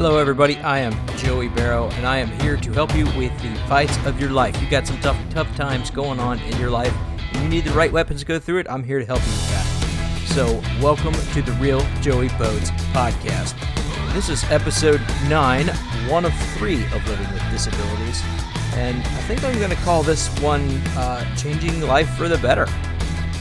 Hello, everybody. I am Joey Barrow, and I am here to help you with the fights of your life. You've got some tough, tough times going on in your life, and you need the right weapons to go through it. I'm here to help you with that. So, welcome to the Real Joey Boats podcast. This is episode nine, one of three of living with disabilities, and I think I'm going to call this one uh, "Changing Life for the Better."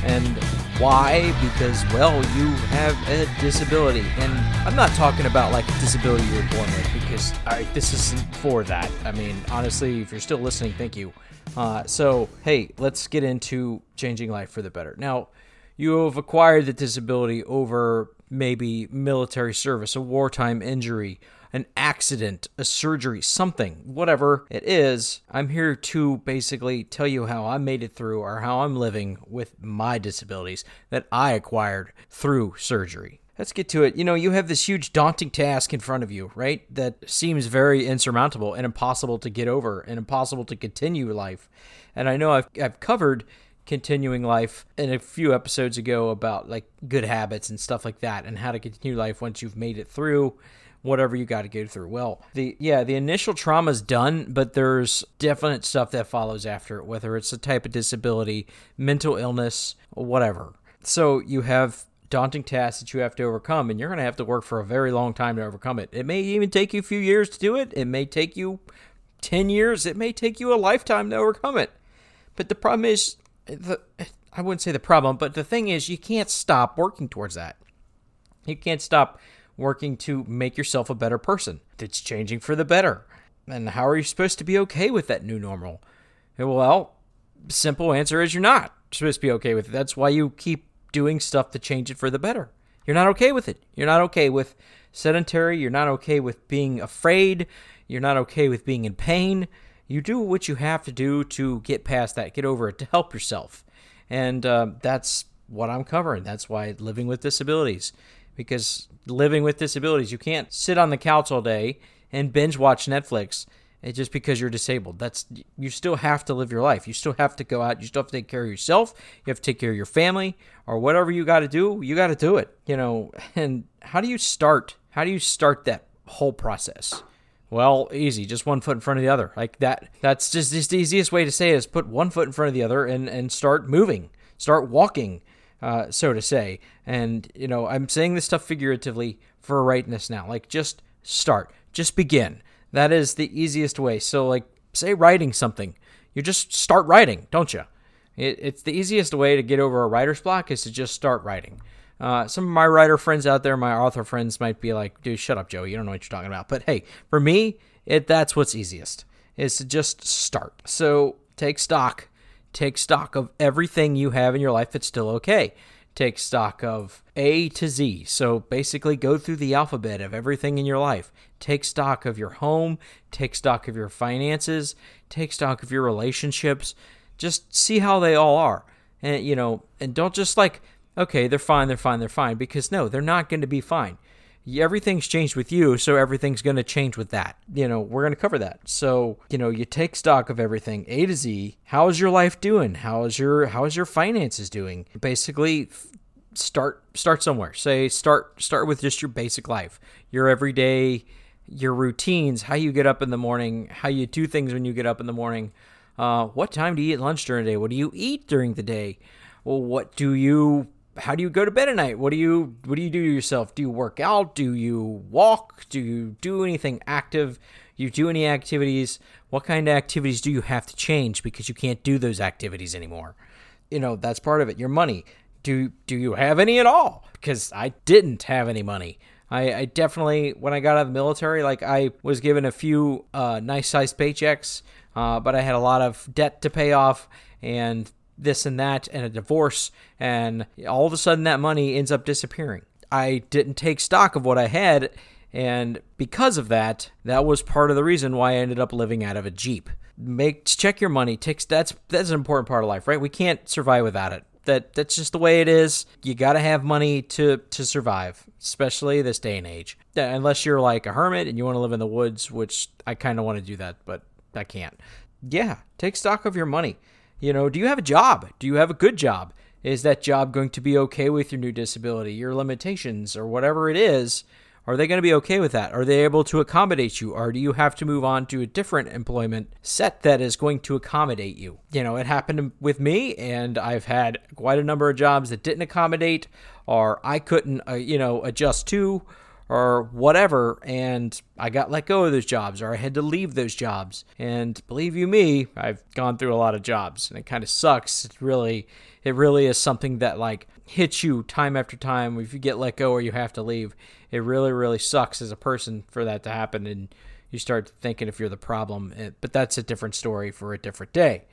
And why? Because, well, you have a disability. And I'm not talking about like a disability you were born with, because I, this isn't for that. I mean, honestly, if you're still listening, thank you. Uh, so, hey, let's get into changing life for the better. Now, you have acquired the disability over maybe military service, a wartime injury, an accident, a surgery, something, whatever it is, I'm here to basically tell you how I made it through or how I'm living with my disabilities that I acquired through surgery. Let's get to it. You know, you have this huge daunting task in front of you, right? That seems very insurmountable and impossible to get over and impossible to continue life. And I know I've, I've covered continuing life in a few episodes ago about like good habits and stuff like that and how to continue life once you've made it through whatever you got to go through. Well, the yeah, the initial trauma's done, but there's definite stuff that follows after it, whether it's a type of disability, mental illness, whatever. So you have daunting tasks that you have to overcome, and you're going to have to work for a very long time to overcome it. It may even take you a few years to do it. It may take you 10 years. It may take you a lifetime to overcome it. But the problem is, the, I wouldn't say the problem, but the thing is, you can't stop working towards that. You can't stop working to make yourself a better person. It's changing for the better. And how are you supposed to be okay with that new normal? Well, simple answer is you're not supposed to be okay with it. That's why you keep doing stuff to change it for the better. You're not okay with it. You're not okay with sedentary. You're not okay with being afraid. You're not okay with being in pain. You do what you have to do to get past that, get over it, to help yourself. And uh, that's what I'm covering. That's why living with disabilities because living with disabilities, you can't sit on the couch all day and binge watch Netflix eh, just because you're disabled. That's you still have to live your life. You still have to go out. You still have to take care of yourself. You have to take care of your family or whatever you got to do. You got to do it. You know. And how do you start? How do you start that whole process? Well, easy, just one foot in front of the other. Like that. That's just, just the easiest way to say it is put one foot in front of the other and and start moving. Start walking uh, so to say. And, you know, I'm saying this stuff figuratively for rightness now. Like, just start, just begin. That is the easiest way. So, like, say writing something, you just start writing, don't you? It, it's the easiest way to get over a writer's block is to just start writing. Uh, some of my writer friends out there, my author friends, might be like, "Dude, shut up, Joe. You don't know what you're talking about." But hey, for me, it that's what's easiest is to just start. So take stock Take stock of everything you have in your life that's still okay. Take stock of A to Z. So basically, go through the alphabet of everything in your life. Take stock of your home. Take stock of your finances. Take stock of your relationships. Just see how they all are. And, you know, and don't just like, okay, they're fine, they're fine, they're fine. Because no, they're not going to be fine everything's changed with you, so everything's going to change with that. You know, we're going to cover that. So, you know, you take stock of everything A to Z. How is your life doing? How is your how is your finances doing? Basically, start start somewhere. Say start start with just your basic life, your everyday, your routines, how you get up in the morning, how you do things when you get up in the morning. Uh, what time do you eat lunch during the day? What do you eat during the day? Well, what do you how do you go to bed at night? What do you what do you do to yourself? Do you work out? Do you walk? Do you do anything active? You do any activities? What kind of activities do you have to change because you can't do those activities anymore? You know, that's part of it. Your money. Do do you have any at all? Because I didn't have any money. I, I definitely when I got out of the military, like I was given a few uh, nice sized paychecks, uh, but I had a lot of debt to pay off, and this and that and a divorce, and all of a sudden that money ends up disappearing. I didn't take stock of what I had, and because of that, that was part of the reason why I ended up living out of a Jeep. Make check your money. Takes that's that's an important part of life, right? We can't survive without it. That that's just the way it is. You got to have money to to survive, especially this day and age. Uh, unless you're like a hermit and you want to live in the woods, which I kind of want to do that, but I can't. Yeah, take stock of your money. You know, do you have a job? Do you have a good job? Is that job going to be okay with your new disability, your limitations, or whatever it is? Are they going to be okay with that? Are they able to accommodate you? Or do you have to move on to a different employment set that is going to accommodate you? You know, it happened with me, and I've had quite a number of jobs that didn't accommodate, or I couldn't, uh, you know, adjust to, or whatever, and I got let go of those jobs, or I had to leave those jobs. And believe you me, I've gone through a lot of jobs, and it kind of sucks. It really, it really is something that like hits you time after time. If you get let go or you have to leave, it really, really sucks as a person for that to happen, and you start thinking if you're the problem. Eh, but that's a different story for a different day.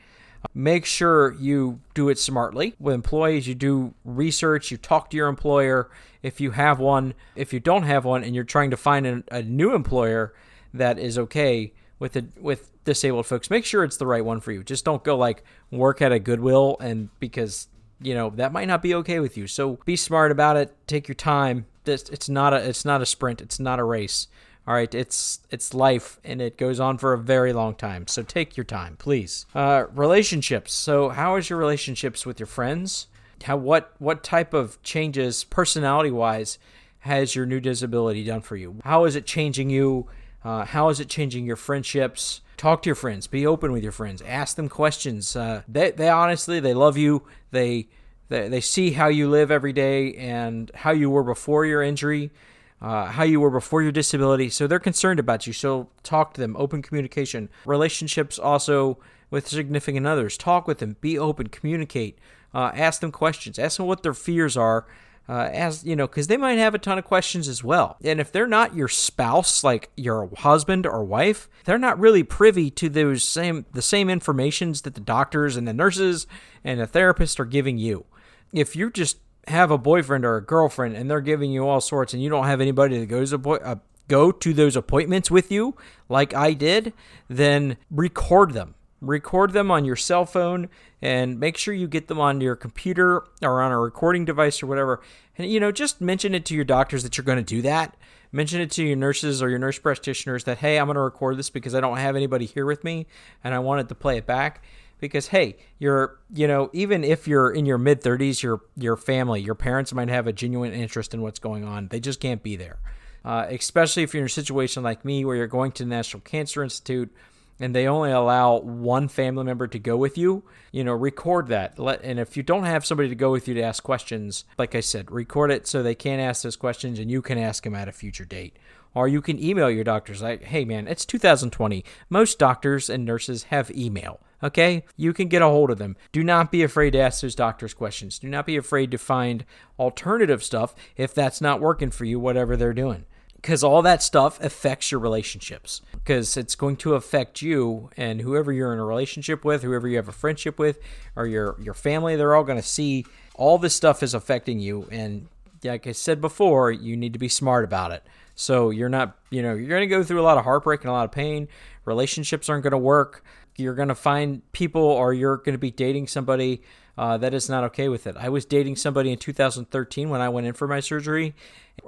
Make sure you do it smartly. With employees, you do research, you talk to your employer if you have one. If you don't have one and you're trying to find a, a new employer that is okay with it with disabled folks, make sure it's the right one for you. Just don't go like work at a Goodwill and because you know that might not be okay with you. So be smart about it. Take your time. This it's not a it's not a sprint. It's not a race. All right, it's it's life and it goes on for a very long time. So take your time, please. Uh, relationships. So how is your relationships with your friends? How what what type of changes personality wise has your new disability done for you? How is it changing you? Uh, how is it changing your friendships? Talk to your friends. Be open with your friends. Ask them questions. Uh, they they honestly they love you. They they, they see how you live every day and how you were before your injury uh, how you were before your disability. So they're concerned about you. So talk to them. Open communication. Relationships also with significant others. Talk with them. Be open. Communicate. Uh, ask them questions. Ask them what their fears are. Uh, as you know, because they might have a ton of questions as well. And if they're not your spouse, like your husband or wife, they're not really privy to those same the same informations that the doctors and the nurses and the therapists are giving you. If you're just have a boyfriend or a girlfriend and they're giving you all sorts and you don't have anybody that goes to uh, go to those appointments with you like I did, then record them. Record them on your cell phone and make sure you get them on your computer or on a recording device or whatever. And you know, just mention it to your doctors that you're going to do that. Mention it to your nurses or your nurse practitioners that hey, I'm going to record this because I don't have anybody here with me and I wanted to play it back because hey, you're you know even if you're in your mid 30s, your your family, your parents might have a genuine interest in what's going on. They just can't be there. Uh, especially if you're in a situation like me where you're going to the National Cancer Institute and they only allow one family member to go with you, you know, record that. Let, and if you don't have somebody to go with you to ask questions, like I said, record it so they can ask those questions and you can ask them at a future date. Or you can email your doctors like, hey man, it's 2020. Most doctors and nurses have email. Okay? You can get a hold of them. Do not be afraid to ask those doctors questions. Do not be afraid to find alternative stuff if that's not working for you, whatever they're doing. Because all that stuff affects your relationships. Because it's going to affect you and whoever you're in a relationship with, whoever you have a friendship with, or your, your family, they're all going to see all this stuff is affecting you. And like I said before, you need to be smart about it. So you're not, you know, you're going to go through a lot of heartbreak and a lot of pain. Relationships aren't going to work you're going to find people or you're going to be dating somebody uh, that is not okay with it. I was dating somebody in 2013 when I went in for my surgery.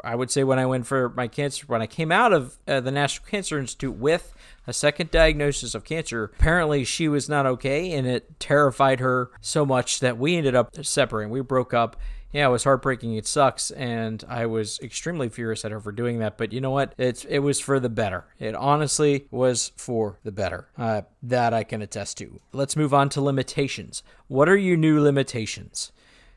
I would say when I went for my cancer, when I came out of uh, the National Cancer Institute with a second diagnosis of cancer, apparently she was not okay and it terrified her so much that we ended up separating. We broke up yeah, it was heartbreaking. It sucks, and I was extremely furious at her for doing that. But you know what? It's it was for the better. It honestly was for the better. Uh, that I can attest to. Let's move on to limitations. What are your new limitations?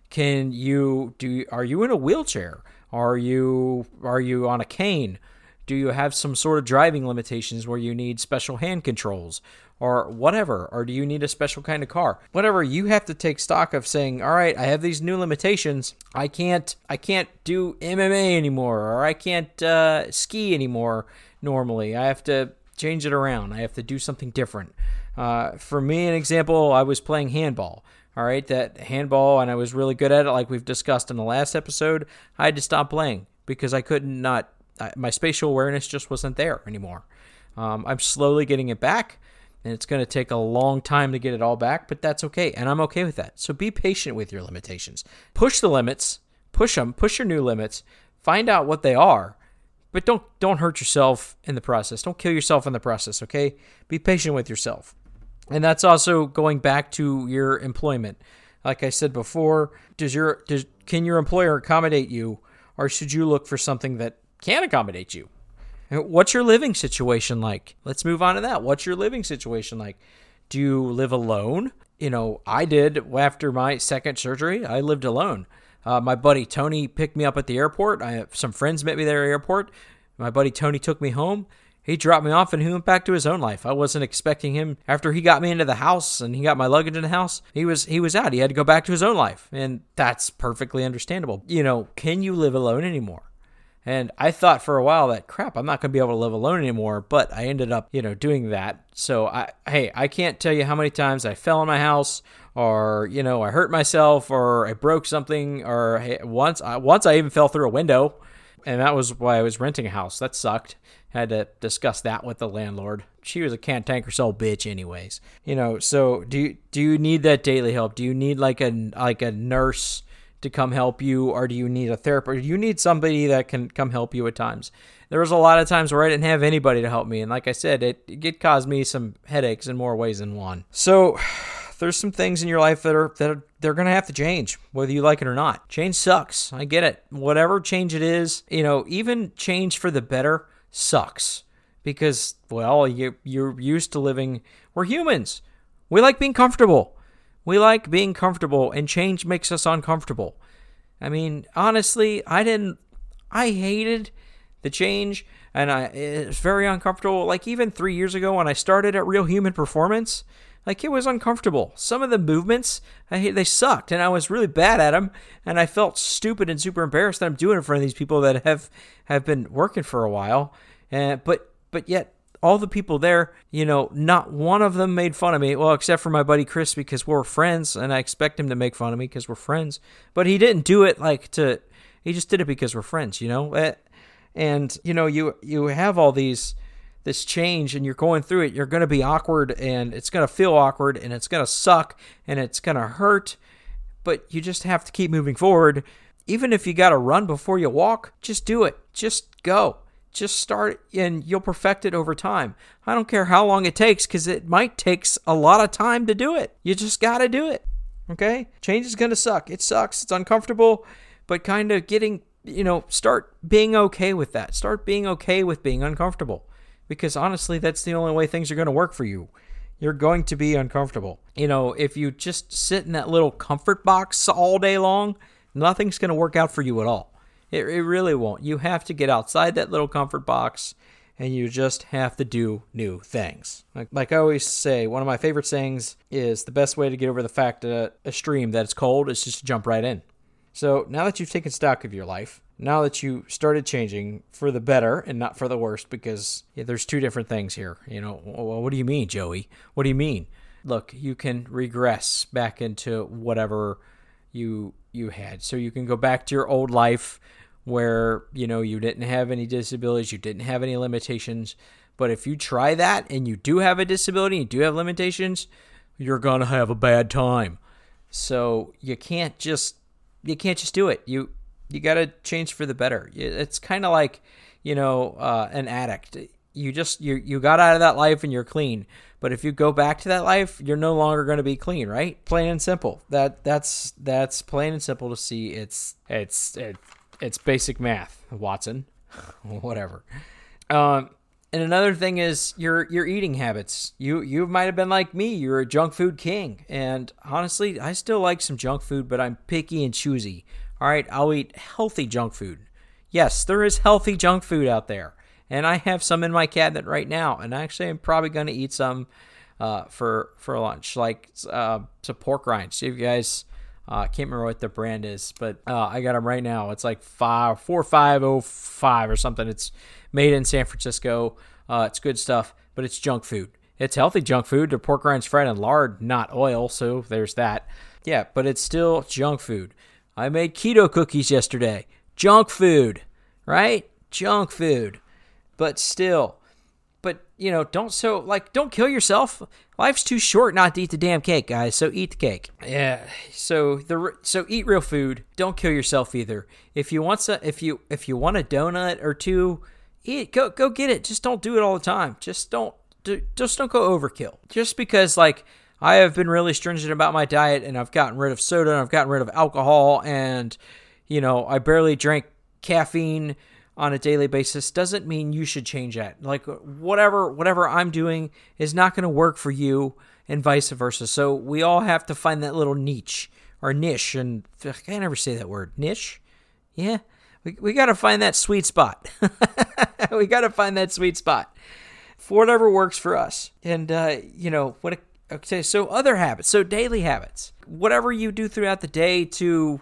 Can you do? Are you in a wheelchair? Are you are you on a cane? Do you have some sort of driving limitations where you need special hand controls? Or whatever or do you need a special kind of car? Whatever you have to take stock of saying all right i have these new limitations. I can't i can't do mma anymore or i can't uh, ski anymore normally. I have to change it around. I have to do something different. Uh, for me an example i was playing handball. All right that handball and i was really good at it like we've discussed in the last episode i had to stop playing because i couldn't not my spatial awareness just wasn't there anymore. Um, i'm slowly getting it back and it's going to take a long time to get it all back, but that's okay. And I'm okay with that. So be patient with your limitations. Push the limits, push them, push your new limits, find out what they are, but don't don't hurt yourself in the process. Don't kill yourself in the process, okay? Be patient with yourself. And that's also going back to your employment. Like I said before, does your does can your employer accommodate you or should you look for something that can accommodate you. What's your living situation like? Let's move on to that. What's your living situation like? Do you live alone? You know, I did after my second surgery. I lived alone. Uh, my buddy Tony picked me up at the airport. I some friends met me there at the airport. My buddy Tony took me home. He dropped me off and he went back to his own life. I wasn't expecting him after he got me into the house and he got my luggage in the house. He was he was out. He had to go back to his own life. And that's perfectly understandable. You know, can you live alone anymore? And I thought for a while that crap, I'm not going to be able to live alone anymore, but I ended up, you know, doing that. So I hey, I can't tell you how many times I fell in my house or, you know, I hurt myself or I broke something or hey, once I, once I even fell through a window and that was why I was renting a house. That sucked. Had to discuss that with the landlord. She was a cantankerous old bitch, anyways. You know. So do you, do you need that daily help? Do you need like a like a nurse to come help you, or do you need a therapist? You need somebody that can come help you at times? There was a lot of times where I didn't have anybody to help me, and like I said, it it caused me some headaches in more ways than one. So there's some things in your life that are that are, they're going to have to change whether you like it or not. Change sucks. I get it. Whatever change it is, you know, even change for the better sucks because well, you you're used to living we're humans. We like being comfortable. We like being comfortable and change makes us uncomfortable. I mean, honestly, I didn't I hated the change and I it's very uncomfortable. Like even 3 years ago when I started at Real Human Performance, like it was uncomfortable. Some of the movements, I, they sucked, and I was really bad at them, and I felt stupid and super embarrassed that I'm doing it in front of these people that have have been working for a while. And but but yet all the people there, you know, not one of them made fun of me. Well, except for my buddy Chris because we're friends, and I expect him to make fun of me because we're friends. But he didn't do it like to. He just did it because we're friends, you know. Eh, and you know, you you have all these this change and you're going through it, you're going to be awkward and it's going to feel awkward and it's going to suck and it's going to hurt, but you just have to keep moving forward. Even if you got to run before you walk, just do it. Just go. Just start and you'll perfect it over time. I don't care how long it takes because it might take a lot of time to do it. You just got to do it. Okay? Change is going to suck. It sucks. It's uncomfortable, but kind of getting, you know, start being okay with that. Start being okay with being uncomfortable because honestly, that's the only way things are going to work for you. You're going to be uncomfortable. You know, if you just sit in that little comfort box all day long, nothing's going to work out for you at all. It, it really won't. You have to get outside that little comfort box and you just have to do new things. Like, like, I always say, one of my favorite sayings is the best way to get over the fact that a stream that it's cold is just to jump right in. So now that you've taken stock of your life, now that you started changing for the better and not for the worst, because yeah, there's two different things here. You know, well, what do you mean, Joey? What do you mean? Look, you can regress back into whatever you you had. So you can go back to your old life where, you know, you didn't have any disabilities, you didn't have any limitations. But if you try that and you do have a disability, you do have limitations, you're to have a bad time. So you can't just you can't just do it. You you got to change for the better. It's kind of like, you know, uh, an addict. You just you you got out of that life and you're clean. But if you go back to that life, you're no longer going to be clean, right? Plain and simple. That that's that's plain and simple to see. It's it's it, it's basic math, Watson. Whatever. Um, and another thing is your your eating habits. You you might have been like me. You're a junk food king, and honestly, I still like some junk food, but I'm picky and choosy. All right, I'll eat healthy junk food. Yes, there is healthy junk food out there, and I have some in my cabinet right now. And actually, I'm probably going to eat some uh, for for lunch, like uh, some pork rinds. See if you guys. I uh, can't remember what the brand is, but uh, I got them right now. It's like five four five oh five or something. It's made in San Francisco. Uh, it's good stuff, but it's junk food. It's healthy junk food. The pork rinds fried in lard, not oil. So there's that. Yeah, but it's still junk food. I made keto cookies yesterday. Junk food, right? Junk food. But still, but you know, don't so like don't kill yourself. Life's too short not to eat the damn cake, guys. So eat the cake. Yeah. So the so eat real food. Don't kill yourself either. If you want some, if you if you want a donut or two, eat go go get it. Just don't do it all the time. Just don't do, just don't go overkill. Just because like I have been really stringent about my diet and I've gotten rid of soda and I've gotten rid of alcohol and, you know, I barely drank caffeine. On a daily basis doesn't mean you should change that. Like whatever whatever I'm doing is not going to work for you and vice versa. So we all have to find that little niche or niche and I can never say that word. Niche? Yeah. We we got to find that sweet spot. we got to find that sweet spot for whatever works for us. And uh, you know, what okay, so other habits, so daily habits. Whatever you do throughout the day to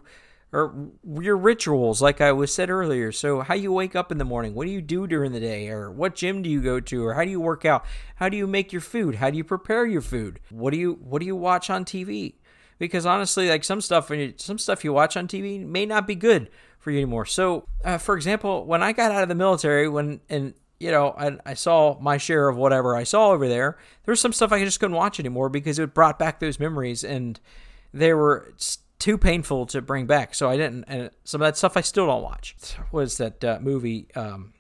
or your rituals, like I was said earlier. So, how you wake up in the morning, what do you do during the day, or what gym do you go to, or how do you work out? How do you make your food? How do you prepare your food? What do you what do you watch on TV? Because honestly, like some stuff, some stuff you watch on TV may not be good for you anymore. So, uh, for example, when I got out of the military, when and you know, I, I saw my share of whatever I saw over there. There was some stuff I just couldn't watch anymore because it brought back those memories, and they were too painful to bring back. So I didn't. And some of that stuff I still don't watch. Was that uh, movie? Um,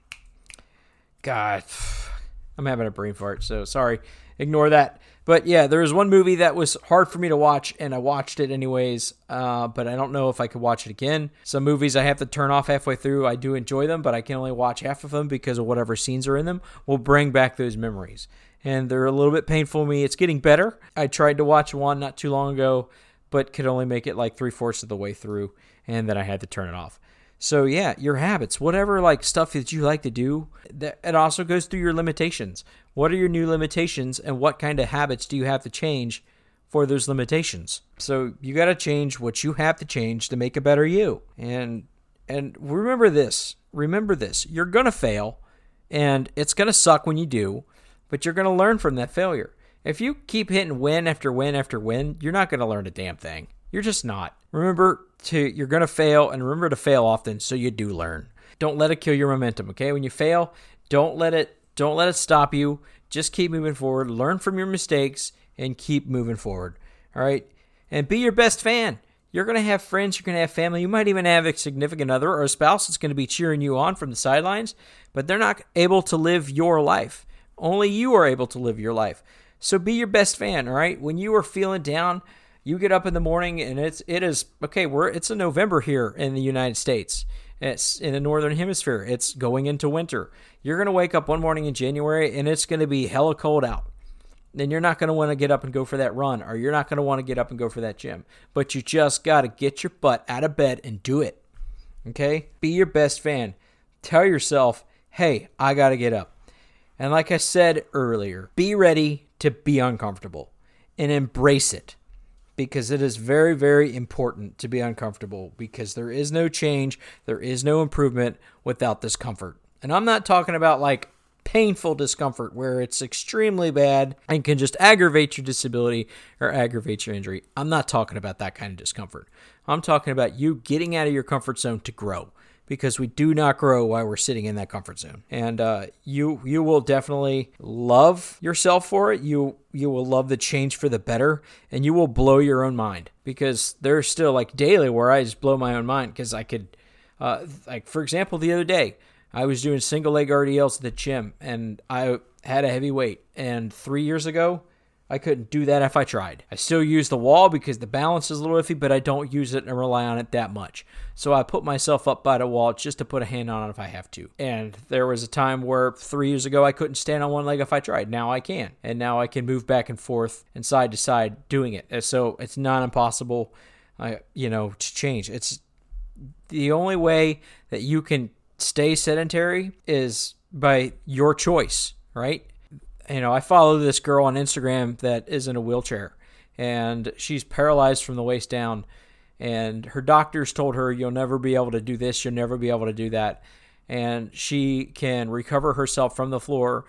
God, I'm having a brain fart. So sorry. Ignore that. But yeah, there was one movie that was hard for me to watch, and I watched it anyways. Uh, but I don't know if I could watch it again. Some movies I have to turn off halfway through. I do enjoy them, but I can only watch half of them because of whatever scenes are in them. Will bring back those memories, and they're a little bit painful to me. It's getting better. I tried to watch one not too long ago but could only make it like three fourths of the way through, and then I had to turn it off. So yeah, your habits, whatever like stuff that you like to do, that it also goes through your limitations. What are your new limitations, and what kind of habits do you have to change for those limitations? So you got to change what you have to change to make a better you. And and remember this, remember this: you're gonna fail, and it's gonna suck when you do, but you're gonna learn from that failure. If you keep hitting win after win after win, you're not going to learn a damn thing. You're just not. Remember to you're going to fail and remember to fail often so you do learn. Don't let it kill your momentum, okay? When you fail, don't let it don't let it stop you. Just keep moving forward, learn from your mistakes and keep moving forward. All right? And be your best fan. You're going to have friends, you're going to have family, you might even have a significant other or a spouse that's going to be cheering you on from the sidelines, but they're not able to live your life. Only you are able to live your life. So be your best fan, all right? When you are feeling down, you get up in the morning and it's it is okay, we're it's a November here in the United States. It's in the northern hemisphere. It's going into winter. You're going to wake up one morning in January and it's going to be hella cold out. Then you're not going to want to get up and go for that run or you're not going to want to get up and go for that gym. But you just got to get your butt out of bed and do it. Okay? Be your best fan. Tell yourself, "Hey, I got to get up." And like I said earlier, be ready to be uncomfortable and embrace it because it is very, very important to be uncomfortable because there is no change, there is no improvement without discomfort. And I'm not talking about like painful discomfort where it's extremely bad and can just aggravate your disability or aggravate your injury. I'm not talking about that kind of discomfort. I'm talking about you getting out of your comfort zone to grow because we do not grow while we're sitting in that comfort zone. And uh, you you will definitely love yourself for it. You you will love the change for the better, and you will blow your own mind because there's still like daily where I just blow my own mind because I could, uh, like for example, the other day I was doing single leg RDLs at the gym and I had a heavy weight, and three years ago I couldn't do that if I tried. I still use the wall because the balance is a little iffy, but I don't use it and rely on it that much. So I put myself up by the wall just to put a hand on it if I have to. And there was a time where three years ago I couldn't stand on one leg if I tried. Now I can. And now I can move back and forth and side to side doing it. So it's not impossible, uh, you know, to change. It's the only way that you can stay sedentary is by your choice, right? You know, I follow this girl on Instagram that is in a wheelchair and she's paralyzed from the waist down. And her doctors told her, You'll never be able to do this, you'll never be able to do that. And she can recover herself from the floor,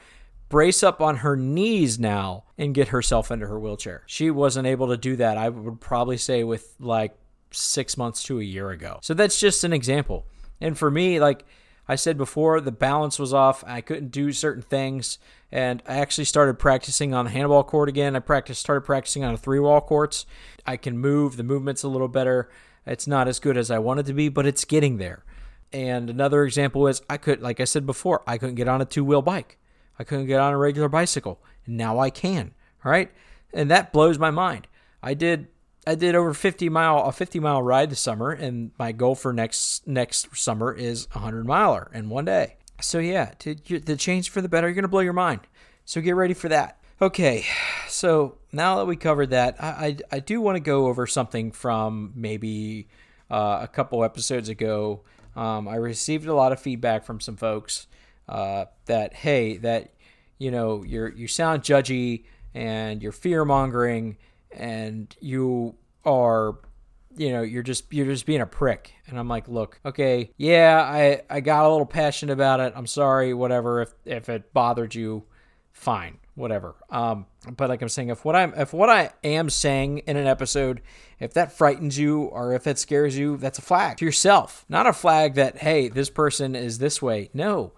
brace up on her knees now, and get herself into her wheelchair. She wasn't able to do that, I would probably say, with like six months to a year ago. So that's just an example. And for me, like, I said before, the balance was off. I couldn't do certain things. And I actually started practicing on the handball court again. I practiced, started practicing on the three wall courts. I can move, the movement's a little better. It's not as good as I wanted to be, but it's getting there. And another example is I could, like I said before, I couldn't get on a two wheel bike. I couldn't get on a regular bicycle. Now I can. All right. And that blows my mind. I did I did over 50 mile a 50 mile ride this summer, and my goal for next next summer is a 100 miler in one day. So yeah, to, the change for the better, you're gonna blow your mind. So get ready for that. Okay, so now that we covered that, I I, I do want to go over something from maybe uh, a couple episodes ago. Um, I received a lot of feedback from some folks uh, that hey, that you know you're you sound judgy and you're fear mongering and you are you know you're just you're just being a prick. And i'm like look okay yeah i i got a little passionate about it. I'm sorry whatever. If if it bothered you fine whatever. Um but like i'm saying if what i'm if what i am saying in an episode if that frightens you or if it scares you that's a flag to yourself. Not a flag that hey this person is this way. No.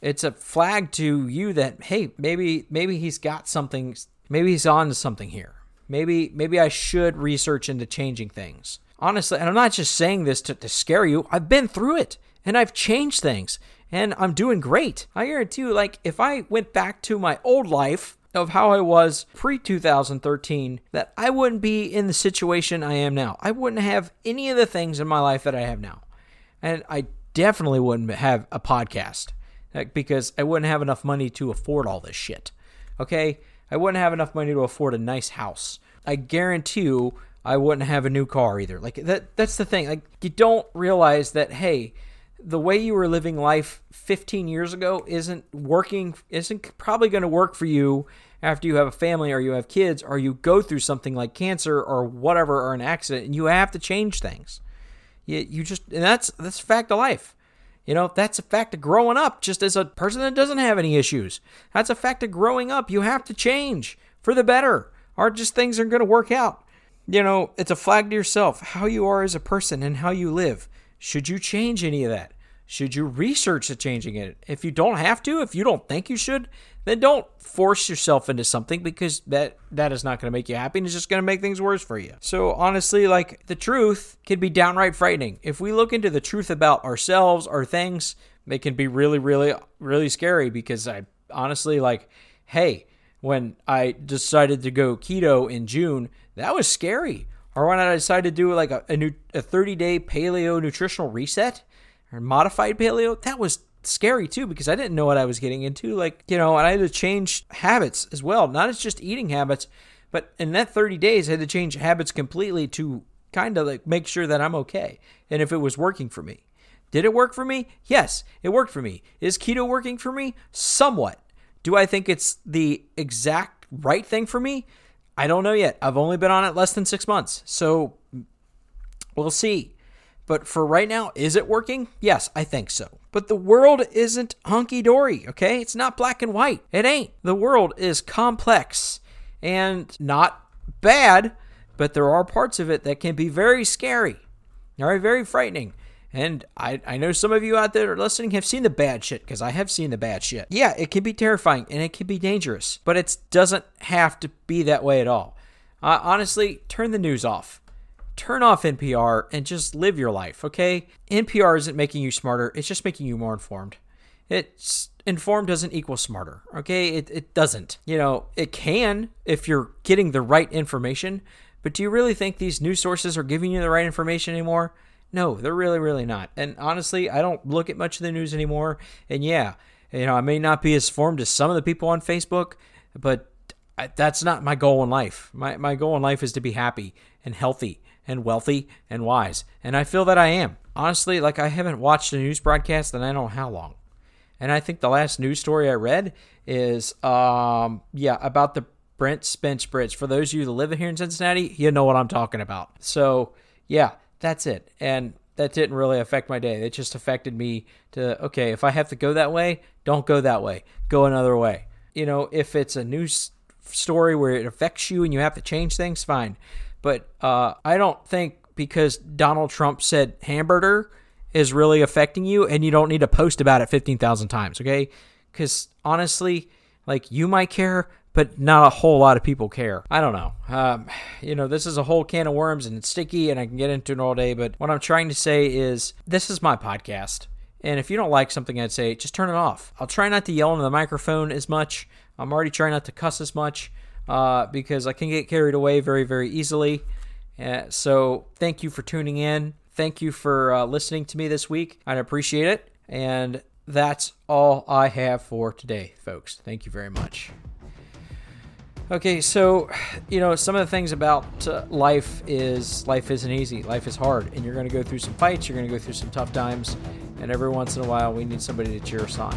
It's a flag to you that hey maybe maybe he's got something maybe he's on to something here Maybe maybe I should research into changing things. Honestly, and I'm not just saying this to, to scare you. I've been through it and I've changed things and I'm doing great. I guarantee you, like if I went back to my old life of how I was pre 2013, that I wouldn't be in the situation I am now. I wouldn't have any of the things in my life that I have now. And I definitely wouldn't have a podcast because I wouldn't have enough money to afford all this shit. Okay? I wouldn't have enough money to afford a nice house. I guarantee you I wouldn't have a new car either. Like that that's the thing. Like you don't realize that hey, the way you were living life 15 years ago isn't working isn't probably going to work for you after you have a family or you have kids or you go through something like cancer or whatever or an accident and you have to change things. You, you just and that's that's fact of life. You know, that's a fact of growing up, just as a person that doesn't have any issues. That's a fact of growing up. You have to change for the better, or just things aren't going to work out. You know, it's a flag to yourself, how you are as a person and how you live. Should you change any of that? Should you research the changing it? If you don't have to, if you don't think you should, then don't force yourself into something because that that is not going to make you happy and it's just going to make things worse for you. So honestly, like the truth can be downright frightening. If we look into the truth about ourselves or things, it can be really really really scary because I honestly like hey, when I decided to go keto in June, that was scary. Or when I decided to do like a, a new a 30 day paleo nutritional reset or modified paleo, that was scary too because I didn't know what I was getting into. Like, you know, and I had to change habits as well. Not as just eating habits, but in that 30 days, I had to change habits completely to kind of like make sure that I'm okay and if it was working for me. Did it work for me? Yes, it worked for me. Is keto working for me? Somewhat. Do I think it's the exact right thing for me? I don't know yet. I've only been on it less than six months. So we'll see. But for right now, is it working? Yes, I think so. But the world isn't hunky dory, okay? It's not black and white. It ain't. The world is complex and not bad, but there are parts of it that can be very scary, all right, very frightening. And I, I know some of you out there listening have seen the bad shit because I have seen the bad shit. Yeah, it can be terrifying and it can be dangerous, but it doesn't have to be that way at all. Uh, honestly, turn the news off turn off NPR and just live your life, okay? NPR isn't making you smarter, it's just making you more informed. It's informed doesn't equal smarter, okay? It, it doesn't. You know, it can if you're getting the right information, but do you really think these news sources are giving you the right information anymore? No, they're really, really not. And honestly, I don't look at much of the news anymore. And yeah, you know, I may not be as formed as some of the people on Facebook, but that's not my goal in life. My, my goal in life is to be happy and healthy and wealthy and wise. And I feel that I am. Honestly, like I haven't watched a news broadcast in I don't know how long. And I think the last news story I read is, um, yeah, about the Brent Spence Bridge. For those of you that live here in Cincinnati, you know what I'm talking about. So, yeah, that's it. And that didn't really affect my day. It just affected me to, okay, if I have to go that way, don't go that way. Go another way. You know, if it's a news story where it affects you and you have to change things, fine. But uh, I don't think because Donald Trump said hamburger is really affecting you and you don't need to post about it 15,000 times, okay? Because honestly, like you might care, but not a whole lot of people care. I don't know. Um, you know, this is a whole can of worms and it's sticky and I can get into it all day, but what I'm trying to say is this is my podcast. And if you don't like something I'd say, just turn it off. I'll try not to yell into the microphone as much. I'm already trying not to cuss as much uh, because I can get carried away very, very easily. Uh, so thank you for tuning in. Thank you for uh, listening to me this week. I appreciate it. And that's all I have for today, folks. Thank you very much. Okay, so you know some of the things about uh, life is life isn't easy. Life is hard, and you're going to go through some fights. You're going to go through some tough times, and every once in a while, we need somebody to cheer us on.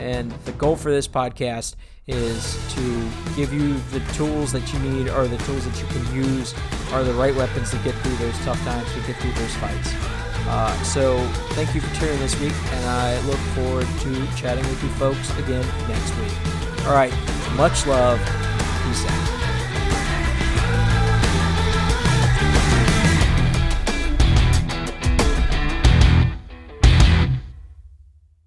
And the goal for this podcast is to give you the tools that you need, or the tools that you can use, are the right weapons to get through those tough times, to get through those fights. Uh, so thank you for tuning this week, and I look forward to chatting with you folks again next week. All right, much love. Peace out.